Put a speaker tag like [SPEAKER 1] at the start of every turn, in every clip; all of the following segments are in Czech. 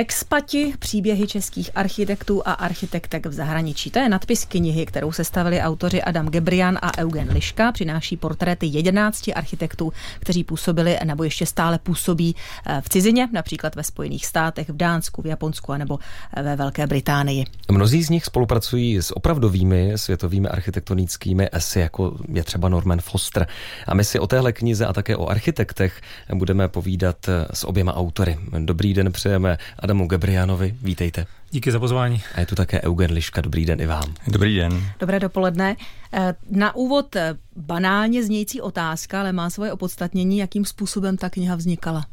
[SPEAKER 1] Expati, příběhy českých architektů a architektek v zahraničí. To je nadpis knihy, kterou sestavili autoři Adam Gebrian a Eugen Liška. Přináší portréty 11 architektů, kteří působili nebo ještě stále působí eh, v cizině, například ve Spojených státech, v Dánsku, v Japonsku nebo eh, ve Velké Británii.
[SPEAKER 2] Mnozí z nich spolupracují s opravdovými světovými architektonickými esy, jako je třeba Norman Foster. A my si o téhle knize a také o architektech budeme povídat eh, s oběma autory. Dobrý den přejeme Adamu Gabrianovi. Vítejte.
[SPEAKER 3] Díky za pozvání.
[SPEAKER 2] A je tu také Eugen Liška. Dobrý den i vám.
[SPEAKER 4] Dobrý den.
[SPEAKER 1] Dobré dopoledne. Eh, na úvod eh, banálně znějící otázka, ale má svoje opodstatnění, jakým způsobem ta kniha vznikala.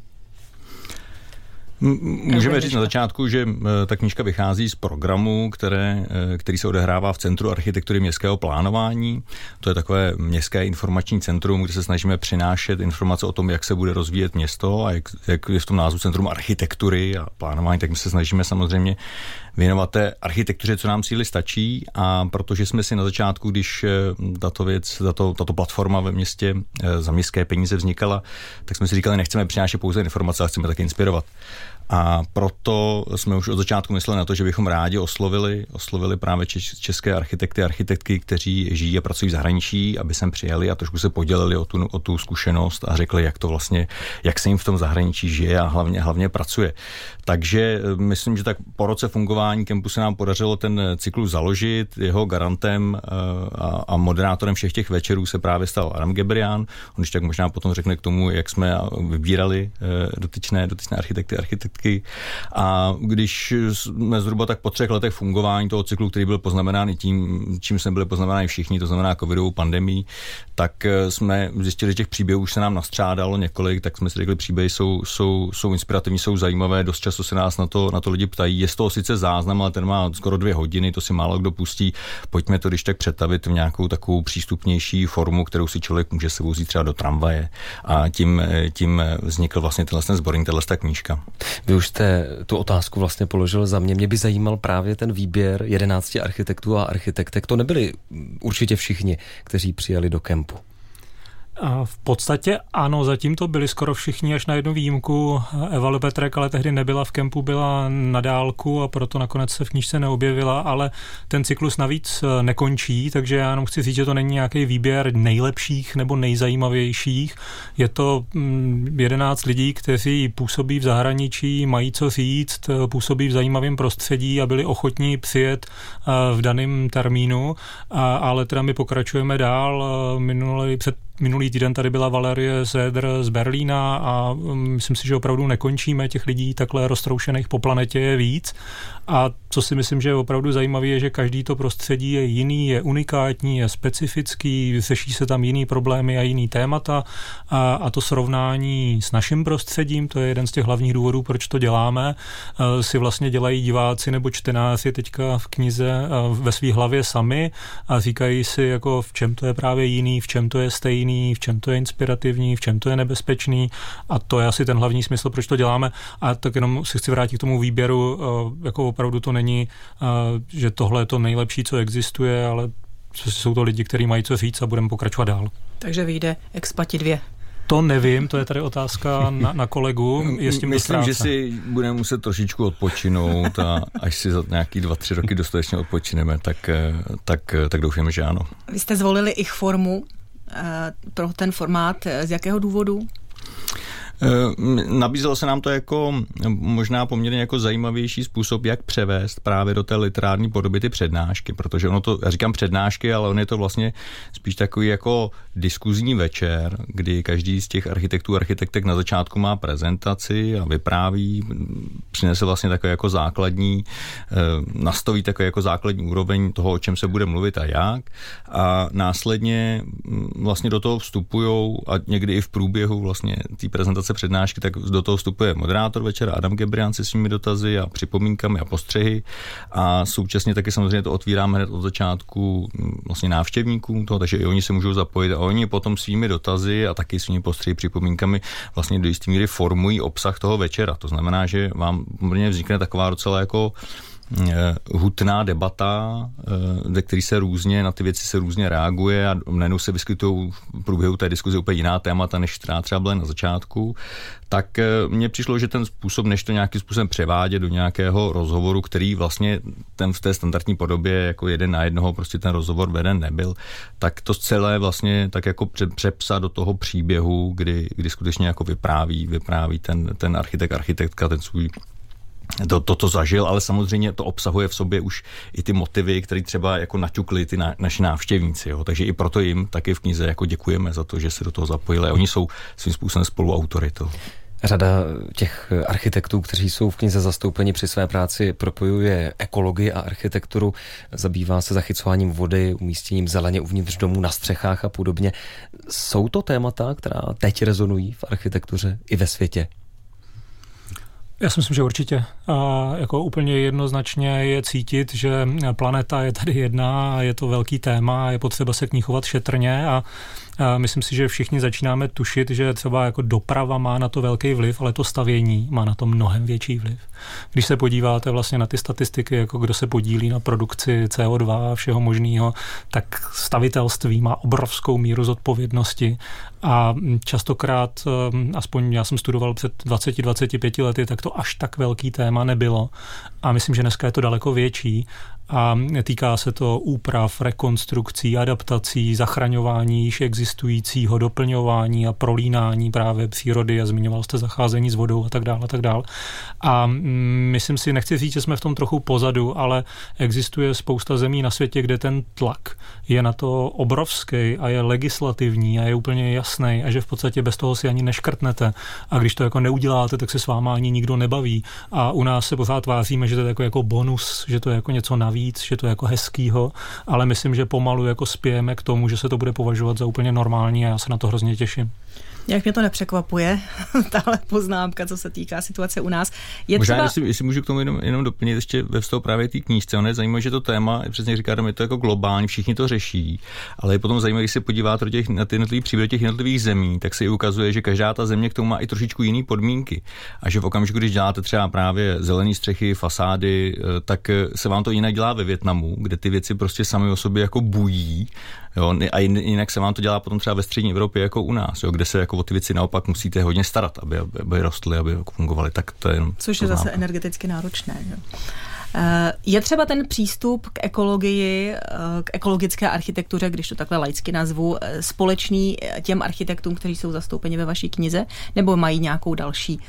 [SPEAKER 4] Můžeme říct na začátku, že ta knížka vychází z programu, které, eh, který se odehrává v Centru architektury městského plánování. To je takové městské informační centrum, kde se snažíme přinášet informace o tom, jak se bude rozvíjet město a jak, jak je v tom názvu Centrum architektury a plánování, tak my se snažíme samozřejmě věnovat té architektuře, co nám síly stačí a protože jsme si na začátku, když eh, tato věc, tato, tato platforma ve městě za městské peníze vznikala, tak jsme si říkali, nechceme přinášet pouze informace, ale chceme také inspirovat. A proto jsme už od začátku mysleli na to, že bychom rádi oslovili, oslovili právě české architekty, architektky, kteří žijí a pracují v zahraničí, aby sem přijeli a trošku se podělili o tu, o tu zkušenost a řekli, jak to vlastně, jak se jim v tom zahraničí žije a hlavně, hlavně pracuje. Takže eh, myslím, že tak po roce fungování kempu se nám podařilo ten cyklus založit. Jeho garantem eh, a, a moderátorem všech těch večerů se právě stal Adam Gebrian. On když tak možná potom řekne k tomu, jak jsme vybírali eh, dotyčné, dotyčné architekty, architekty výsledky. A když jsme zhruba tak po třech letech fungování toho cyklu, který byl poznamenán i tím, čím jsme byli poznamenáni všichni, to znamená covidovou pandemii, tak eh, jsme zjistili, že těch příběhů už se nám nastřádalo několik, tak jsme si řekli, příběhy jsou, jsou, jsou inspirativní, jsou zajímavé, dost často se nás na to, na to lidi ptají. Je z toho sice záznam, ale ten má skoro dvě hodiny, to si málo kdo pustí. Pojďme to když tak přetavit v nějakou takovou přístupnější formu, kterou si člověk může se vozit třeba do tramvaje. A tím, eh, tím vznikl vlastně tenhle sborník, tahle knížka.
[SPEAKER 2] Vy už jste tu otázku vlastně položil za mě. Mě by zajímal právě ten výběr jedenácti architektů a architektek. To nebyli určitě všichni, kteří přijeli do kempu.
[SPEAKER 3] V podstatě ano, zatím to byli skoro všichni až na jednu výjimku. Eva Lepetrek ale tehdy nebyla v kempu, byla na dálku a proto nakonec se v knížce neobjevila, ale ten cyklus navíc eh, nekončí, takže já jenom chci říct, že to není nějaký výběr nejlepších nebo nejzajímavějších. Je to 11 mm, lidí, kteří působí v zahraničí, mají co říct, eh, působí v zajímavém prostředí a byli ochotní přijet eh, v daném termínu, ale teda my pokračujeme dál. Minulý před Minulý týden tady byla Valerie Zedr z Berlína a mm, myslím si, že opravdu nekončíme těch lidí takhle roztroušených po planetě je víc. A co si myslím, že je opravdu zajímavé, je, že každý to prostředí je jiný, je unikátní, je specifický, řeší se tam jiný problémy a jiný témata. A, a to srovnání s naším prostředím, to je jeden z těch hlavních důvodů, proč to děláme, e, si vlastně dělají diváci nebo čtenáři teďka v knize e, ve své hlavě sami a říkají si, jako v čem to je právě jiný, v čem to je stejný, v čem to je inspirativní, v čem to je nebezpečný a to je asi ten hlavní smysl, proč to děláme. A tak jenom si chci vrátit k tomu výběru, e, jako opravdu to není, že tohle je to nejlepší, co existuje, ale jsou to lidi, kteří mají co říct a budeme pokračovat dál.
[SPEAKER 1] Takže vyjde Expati 2.
[SPEAKER 3] To nevím, to je tady otázka na, na kolegu. Je s tím
[SPEAKER 4] Myslím, že si budeme muset trošičku odpočinout a až si za nějaký dva, tři roky dostatečně odpočineme, tak, eh, tak, eh, tak doufám, že ano.
[SPEAKER 1] Vy jste zvolili ich formu eh, pro ten formát. Z jakého důvodu?
[SPEAKER 4] Eh, nabízelo se nám to jako možná poměrně jako zajímavější způsob, jak převést právě do té literární podoby ty přednášky, protože ono to, já říkám přednášky, ale on je to vlastně spíš takový jako diskuzní večer, kdy každý z těch architektů, architektek na začátku má prezentaci a vypráví, přinese vlastně takový jako základní, eh, nastaví takový jako základní úroveň toho, o čem se bude mluvit a jak. A následně mm, vlastně do toho vstupují a někdy i v průběhu vlastně té prezentace prezentace přednášky, tak do toho vstupuje moderátor večera Adam Gebrian se svými dotazy a připomínkami a postřehy a současně taky samozřejmě to otvíráme hned od začátku mm, vlastně návštěvníkům toho, takže i oni se můžou zapojit a oni potom svými dotazy a taky svými postřehy, připomínkami vlastně do jisté míry formují obsah toho večera. To znamená, že vám vznikne taková docela jako hutná debata, ve který se různě, na ty věci se různě reaguje a najednou se vyskytují v průběhu té diskuze úplně jiná témata, než která třeba byla na začátku, tak mně přišlo, že ten způsob, než to nějakým způsobem převádět do nějakého rozhovoru, který vlastně ten v té standardní podobě jako jeden na jednoho prostě ten rozhovor veden nebyl, tak to celé vlastně tak jako přepsat do toho příběhu, kdy, kdy skutečně jako vypráví, vypráví ten, ten architekt, architektka ten svůj to, to, to zažil, ale samozřejmě to obsahuje v sobě už i ty motivy, které třeba jako naťukli ty na, naši návštěvníci. Jo. Takže i proto jim taky v knize jako děkujeme za to, že se do toho zapojili. Oni jsou svým způsobem spoluautory toho.
[SPEAKER 2] Řada těch architektů, kteří jsou v knize zastoupeni při své práci, propojuje ekologii a architekturu, zabývá se zachycováním vody, umístěním zeleně uvnitř domů na střechách a podobně. Jsou to témata, která teď rezonují v architektuře i ve světě?
[SPEAKER 3] Já si myslím, že určitě. A jako úplně jednoznačně je cítit, že planeta je tady jedna a je to velký téma a je potřeba se k ní chovat šetrně a Myslím si, že všichni začínáme tušit, že třeba jako doprava má na to velký vliv, ale to stavění má na to mnohem větší vliv. Když se podíváte vlastně na ty statistiky, jako kdo se podílí na produkci CO2 a všeho možného, tak stavitelství má obrovskou míru zodpovědnosti a častokrát, um, aspoň já jsem studoval před 20-25 lety, tak to až tak velký téma nebylo. A myslím, že dneska je to daleko větší a týká se to úprav, rekonstrukcí, adaptací, zachraňování již existujícího, doplňování a prolínání právě přírody a zmiňoval jste zacházení s vodou a tak dále a tak dále. A mm, myslím si, nechci říct, že jsme v tom trochu pozadu, ale existuje spousta zemí na světě, kde ten tlak je na to obrovský a je legislativní a je úplně jasný a že v podstatě bez toho si ani neškrtnete. A když to jako neuděláte, tak se s váma ani nikdo nebaví. A u nás se pořád tváříme, že to je jako, jako bonus, že to je jako něco navíc víc, že to je jako hezkýho, ale myslím, že pomalu jako spějeme k tomu, že se to bude považovat za úplně normální a já se na to hrozně těším.
[SPEAKER 1] Jak mě to nepřekvapuje, tahle poznámka, co se týká situace u nás.
[SPEAKER 4] Je Možná, třeba... jestli, jestli můžu k tomu jenom, jenom doplnit ještě ve vztahu právě té knížce. Ono je zajímavé, že to téma, přesně říká, je to jako globální, všichni to řeší, ale je potom zajímavé, když se podíváte do těch, na ty jednotlivé příběhy těch jednotlivých zemí, tak se i ukazuje, že každá ta země k tomu má i trošičku jiné podmínky. A že v okamžiku, když děláte třeba právě zelené střechy, fasády, eh, tak eh, se vám to jinak dělá ve Větnamu, kde ty věci prostě sami o sobě jako bují Jo, a jinak se vám to dělá potom třeba ve střední Evropě jako u nás, jo, kde se jako o ty věci naopak musíte hodně starat, aby, aby rostly, aby fungovaly. Tak to je
[SPEAKER 1] Což je zase energeticky náročné. Jo. Eh, je třeba ten přístup k ekologii, eh, k ekologické architektuře, když to takhle laicky nazvu, eh, společný těm architektům, kteří jsou zastoupeni ve vaší knize, nebo mají nějakou další,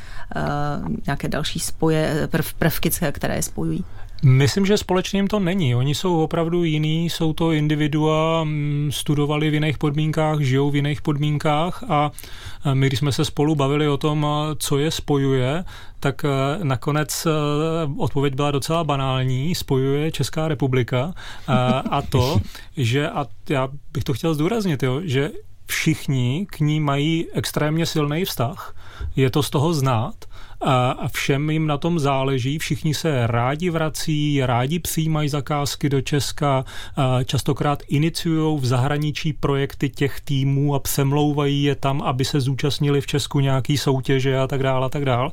[SPEAKER 1] nějaké další spoje, prv, prvky, které je spojují?
[SPEAKER 3] Myslím, že společným to není. Oni jsou opravdu jiný, jsou to individua, mm, studovali v jiných podmínkách, žijou v jiných podmínkách a my, když jsme se spolu bavili o tom, co je spojuje, tak nakonec odpověď byla docela banální. Spojuje Česká republika a to, že, a já bych to chtěl zdůraznit, jo, že všichni k ní mají extrémně silný vztah. Je to z toho znát a všem jim na tom záleží, všichni se rádi vrací, rádi přijímají zakázky do Česka, častokrát iniciují v zahraničí projekty těch týmů a přemlouvají je tam, aby se zúčastnili v Česku nějaký soutěže a tak dále a tak dále.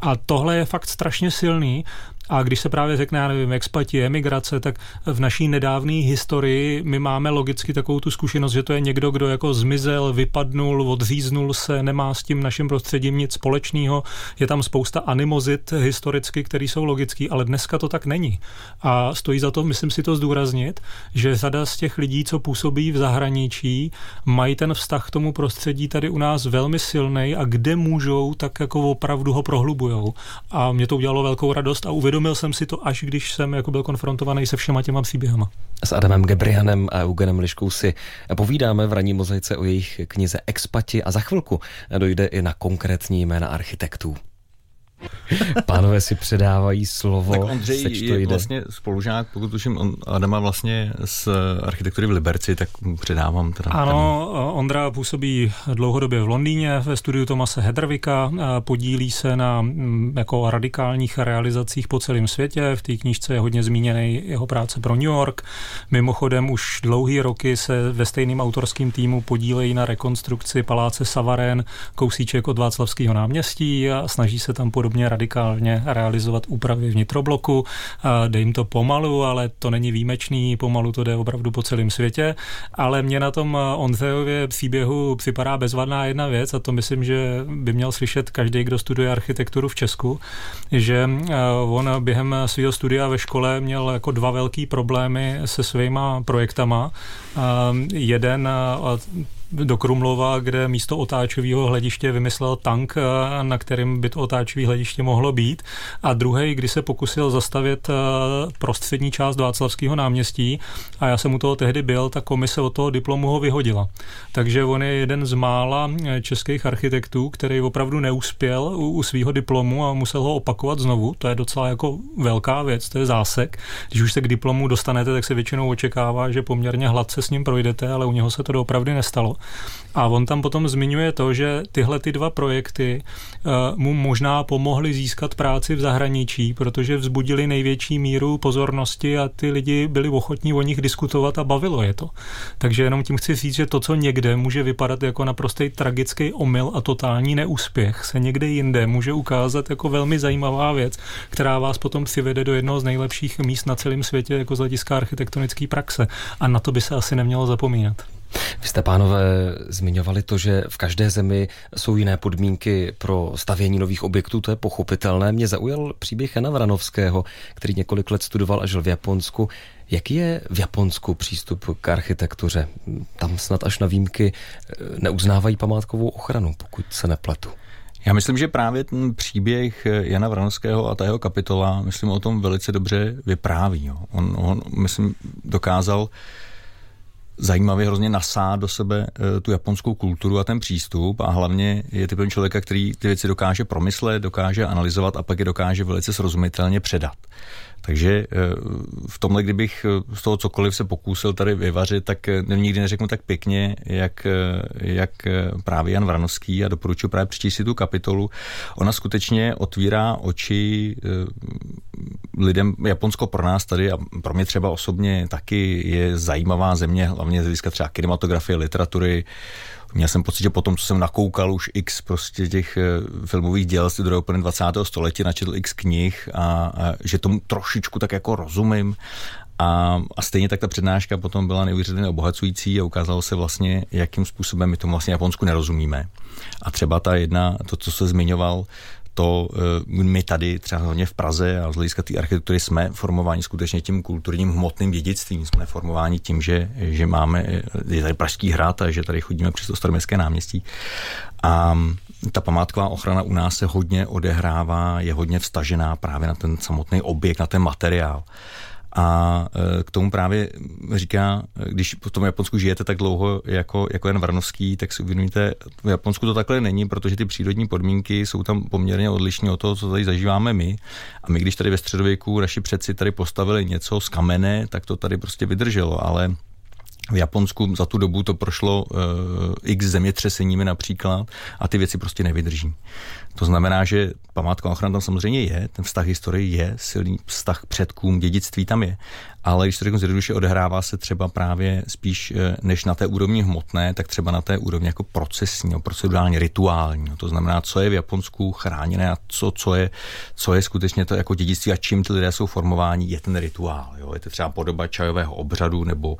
[SPEAKER 3] A tohle je fakt strašně silný a když se právě řekne, já nevím, expati, emigrace, tak v naší nedávné historii my máme logicky takovou tu zkušenost, že to je někdo, kdo jako zmizel, vypadnul, odříznul se, nemá s tím naším prostředím nic společného. Je tam spousta animozit historicky, které jsou logické, ale dneska to tak není. A stojí za to, myslím si to zdůraznit, že řada z těch lidí, co působí v zahraničí, mají ten vztah k tomu prostředí tady u nás velmi silný a kde můžou, tak jako opravdu ho prohlubujou. A mě to udělalo velkou radost a uvědomil uvědomil jsem si to, až když jsem jako byl konfrontovaný se všema těma příběhama.
[SPEAKER 2] S Adamem Gebrianem a Eugenem Liškou si povídáme v ranní mozaice o jejich knize Expati a za chvilku dojde i na konkrétní jména architektů. Pánové si předávají slovo.
[SPEAKER 4] Tak Ondřej je jde. vlastně spolužák, pokud tuším, on, Adama vlastně z architektury v Liberci, tak mu předávám. Teda
[SPEAKER 3] ano, ten... Ondra působí dlouhodobě v Londýně ve studiu Tomase Hedrvika, podílí se na mm, jako radikálních realizacích po celém světě. V té knížce je hodně zmíněný jeho práce pro New York. Mimochodem už dlouhý roky se ve stejném autorském týmu podílejí na rekonstrukci paláce Savaren, kousíček od Václavského náměstí a snaží se tam podobně pravděpodobně radikálně realizovat úpravy vnitrobloku. Dej jim to pomalu, ale to není výjimečný, pomalu to jde opravdu po celém světě. Ale mě na tom Onzeově příběhu připadá bezvadná jedna věc a to myslím, že by měl slyšet každý, kdo studuje architekturu v Česku, že on během svého studia ve škole měl jako dva velký problémy se svýma projektama. Jeden do Krumlova, kde místo otáčového hlediště vymyslel tank, eh, na kterým by to otáčové hlediště mohlo být. A druhý, kdy se pokusil zastavit eh, prostřední část Václavského náměstí a já jsem u toho tehdy byl, ta komise od toho diplomu ho vyhodila. Takže on je jeden z mála eh, českých architektů, který opravdu neuspěl u, u svého diplomu a musel ho opakovat znovu. To je docela jako velká věc, to je zásek. Když už se k diplomu dostanete, tak se většinou očekává, že poměrně hladce s ním projdete, ale u něho se to opravdu nestalo. A on tam potom zmiňuje to, že tyhle ty dva projekty uh, mu možná pomohly získat práci v zahraničí, protože vzbudili největší míru pozornosti a ty lidi byli ochotní o nich diskutovat a bavilo je to. Takže jenom tím chci říct, že to, co někde může vypadat jako naprostý tragický omyl a totální neúspěch, se někde jinde může ukázat jako velmi zajímavá věc, která vás potom přivede do jednoho z nejlepších míst na celém světě jako z hlediska architektonické praxe. A na to by se asi nemělo zapomínat.
[SPEAKER 2] Vy jste, pánové, zmiňovali to, že v každé zemi jsou jiné podmínky pro stavění nových objektů, to je pochopitelné. Mě zaujal příběh Jana Vranovského, který několik let studoval a žil v Japonsku. Jaký je v Japonsku přístup k architektuře? Tam snad až na výjimky eh, neuznávají památkovou ochranu, pokud se nepletu.
[SPEAKER 4] Já myslím, že právě ten příběh Jana Vranovského a ta jeho kapitola, myslím, o tom velice dobře vypráví. Jo. On, on, myslím, dokázal uh, zajímavě hrozně nasát do sebe eh, tu japonskou kulturu a ten přístup a hlavně je typem člověka, který ty věci dokáže promyslet, dokáže analyzovat a pak je dokáže velice srozumitelně předat. Takže eh, v tomhle, kdybych eh, z toho cokoliv se pokusil tady vyvařit, tak nikdy neřeknu tak pěkně, jak, jak právě Jan Vranovský a doporučuji právě přečíst si tu kapitolu. Ona skutečně otvírá oči lidem, Japonsko pro nás tady a pro mě třeba osobně taky je zajímavá země, hlavně z hlediska třeba kinematografie, literatury, Měl jsem pocit, že potom, co jsem nakoukal už x prostě těch eh, filmových děl z druhého 20. století, načetl x knih a, a že tomu trošičku tak jako rozumím a, a stejně tak ta přednáška potom byla neuvěřitelně obohacující a ukázalo se vlastně, jakým způsobem my tomu vlastně Japonsku nerozumíme. A třeba ta jedna, to, co se zmiňoval, to eh, my tady třeba hodně v Praze a z hlediska té architektury jsme formováni skutečně tím kulturním hmotným dědictvím. Jsme formováni tím, že, že máme, eh, je tady Pražský hrad a že tady chodíme přes to staroměstské náměstí. A ta památková ochrana u nás se hodně odehrává, je hodně vstažená právě na ten samotný objekt, na ten materiál. A e, k tomu právě říká, když v tom Japonsku žijete tak dlouho jako, jako Jan Varnovský, tak si uvědomíte, v Japonsku to takhle není, protože ty přírodní podmínky jsou tam poměrně odlišné od toho, co tady zažíváme my. A my, když tady ve středověku naši předci tady postavili něco z kamene, tak to tady prostě vydrželo, ale v Japonsku za tu dobu to prošlo uh, x zemětřeseními například a ty věci prostě nevydrží. To znamená, že památková ochrana tam samozřejmě je, ten vztah historii je, silný vztah předkům, dědictví tam je, ale když to řeknu zjednoduše, odehrává se třeba právě spíš eh, než na té úrovni hmotné, tak třeba na té úrovni jako procesní, procedurálně rituální. To znamená, co je v Japonsku chráněné a co, co, je, co je skutečně to jako dědictví a čím ty lidé jsou formováni, je ten rituál. Jo? Je to třeba podoba čajového obřadu, nebo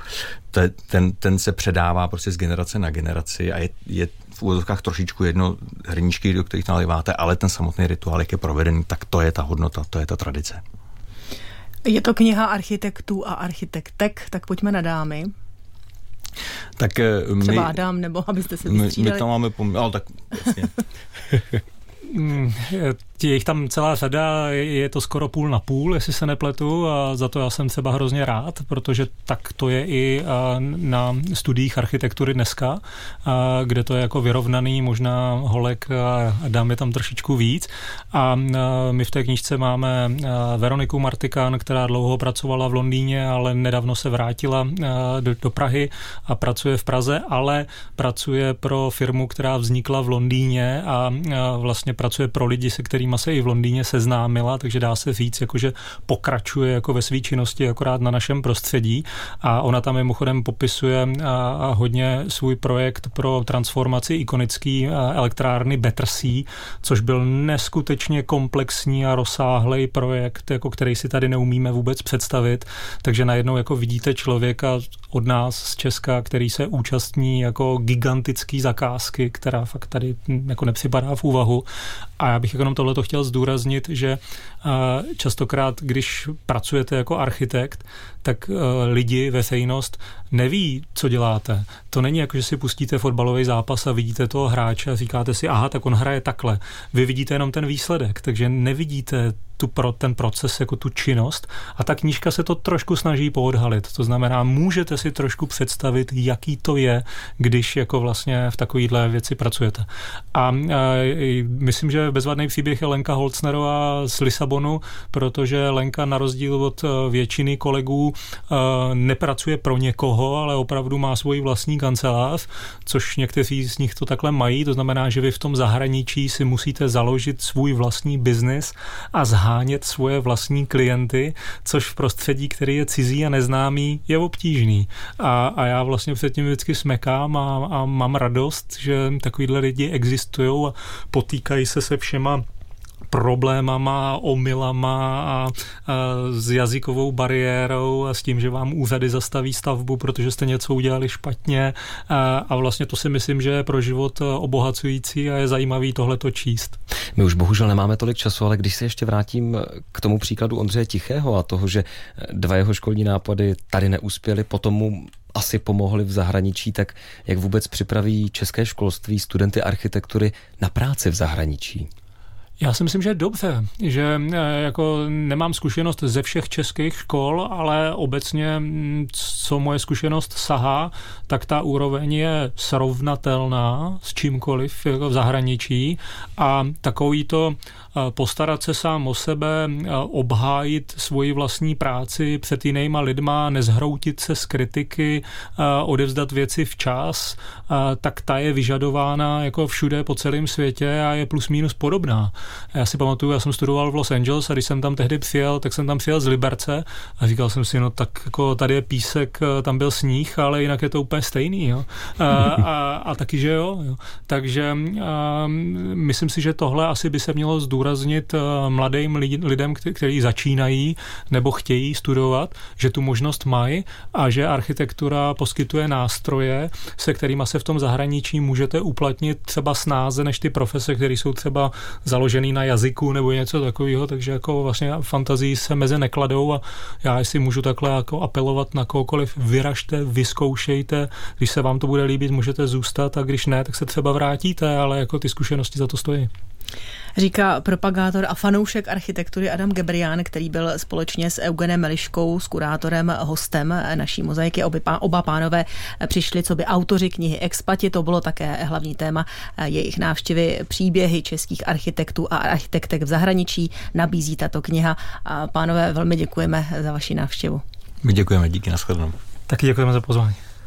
[SPEAKER 4] te, ten, ten se předává prostě z generace na generaci a je, je v úvodovkách trošičku jedno hrníčky, do kterých naliváte, ale ten samotný rituál, jak je provedený, tak to je ta hodnota, to je ta tradice.
[SPEAKER 1] Je to kniha architektů a architektek, tak pojďme na dámy.
[SPEAKER 4] Tak eh, my,
[SPEAKER 1] Třeba Adam, nebo abyste se vystřídali.
[SPEAKER 4] My, my to máme, pom... ale tak jasně.
[SPEAKER 3] Mm, je jich tam celá řada, je to skoro půl na půl, jestli se nepletu, a za to já jsem třeba hrozně rád, protože tak to je i na studiích architektury dneska, kde to je jako vyrovnaný, možná holek a dám je tam trošičku víc. A my v té knižce máme Veroniku Martikán, která dlouho pracovala v Londýně, ale nedávno se vrátila do Prahy a pracuje v Praze, ale pracuje pro firmu, která vznikla v Londýně a vlastně pracuje pro lidi, se kterými se i v Londýně seznámila, takže dá se říct, jako že pokračuje jako ve své činnosti akorát na našem prostředí a ona tam mimochodem popisuje a, a hodně svůj projekt pro transformaci ikonický elektrárny Battersea, což byl neskutečně komplexní a rozsáhlý projekt, jako který si tady neumíme vůbec představit, takže najednou jako vidíte člověka od nás z Česka, který se účastní jako gigantický zakázky, která fakt tady jako nepřipadá v úvahu. A já bych jenom tohle chtěl zdůraznit, že častokrát, když pracujete jako architekt, tak lidi, veřejnost neví, co děláte. To není jako, že si pustíte fotbalový zápas a vidíte toho hráče a říkáte si, aha, tak on hraje takhle. Vy vidíte jenom ten výsledek, takže nevidíte tu pro ten proces, jako tu činnost. A ta knížka se to trošku snaží poodhalit. To znamená, můžete si trošku představit, jaký to je, když jako vlastně v takovýhle věci pracujete. A e, myslím, že bezvadný příběh je Lenka Holcnerová z Lisabonu, protože Lenka na rozdíl od e, většiny kolegů e, nepracuje pro někoho, ale opravdu má svoji vlastní kancelář, což někteří z nich to takhle mají. To znamená, že vy v tom zahraničí si musíte založit svůj vlastní biznis a zhájit zhánět svoje vlastní klienty, což v prostředí, který je cizí a neznámý, je obtížný. A, a já vlastně předtím vždycky smekám a, a mám radost, že takovýhle lidi existují a potýkají se se všema problémama, omylama a, a s jazykovou bariérou a s tím, že vám úřady zastaví stavbu, protože jste něco udělali špatně a, a vlastně to si myslím, že je pro život obohacující a je zajímavý tohleto číst.
[SPEAKER 2] My už bohužel nemáme tolik času, ale když se ještě vrátím k tomu příkladu Ondřeje Tichého a toho, že dva jeho školní nápady tady neuspěly, potom mu asi pomohli v zahraničí, tak jak vůbec připraví české školství studenty architektury na práci v zahraničí?
[SPEAKER 3] Já si myslím, že je dobře, že eh, jako nemám zkušenost ze všech českých škol, ale obecně, mm, co moje zkušenost sahá, tak ta úroveň je srovnatelná s čímkoliv jako v zahraničí a takový to postarat se sám o sebe, obhájit svoji vlastní práci před jinýma lidma, nezhroutit se z kritiky, odevzdat věci včas, tak ta je vyžadována jako všude po celém světě a je plus minus podobná. Já si pamatuju, já jsem studoval v Los Angeles a když jsem tam tehdy přijel, tak jsem tam přijel z Liberce a říkal jsem si, no tak jako tady je písek, tam byl sníh, ale jinak je to úplně stejný. Jo. A, a, a taky, že jo. jo. Takže a, myslím si, že tohle asi by se mělo zdůraznit eh, mladým lidem, kteří začínají nebo chtějí studovat, že tu možnost mají a že architektura poskytuje nástroje, se kterými se v tom zahraničí můžete uplatnit třeba snáze než ty profese, které jsou třeba založený na jazyku nebo něco takového, takže jako vlastně fantazii se mezi nekladou a já si můžu takhle jako apelovat na kohokoliv, vyražte, vyzkoušejte, když se vám to bude líbit, můžete zůstat a když ne, tak se třeba vrátíte, ale jako ty zkušenosti za to stojí.
[SPEAKER 1] Říká propagátor a fanoušek architektury Adam Gebrián, který byl společně s Eugenem Meliškou, s kurátorem, hostem naší mozaiky. Oba, oba pánové přišli, co by autoři knihy Expati, to bylo také hlavní téma jejich návštěvy, příběhy českých architektů a architektek v zahraničí. Nabízí tato kniha. A pánové, velmi děkujeme za vaši návštěvu.
[SPEAKER 4] My děkujeme, díky, nashledanou.
[SPEAKER 3] Taky děkujeme za pozvání.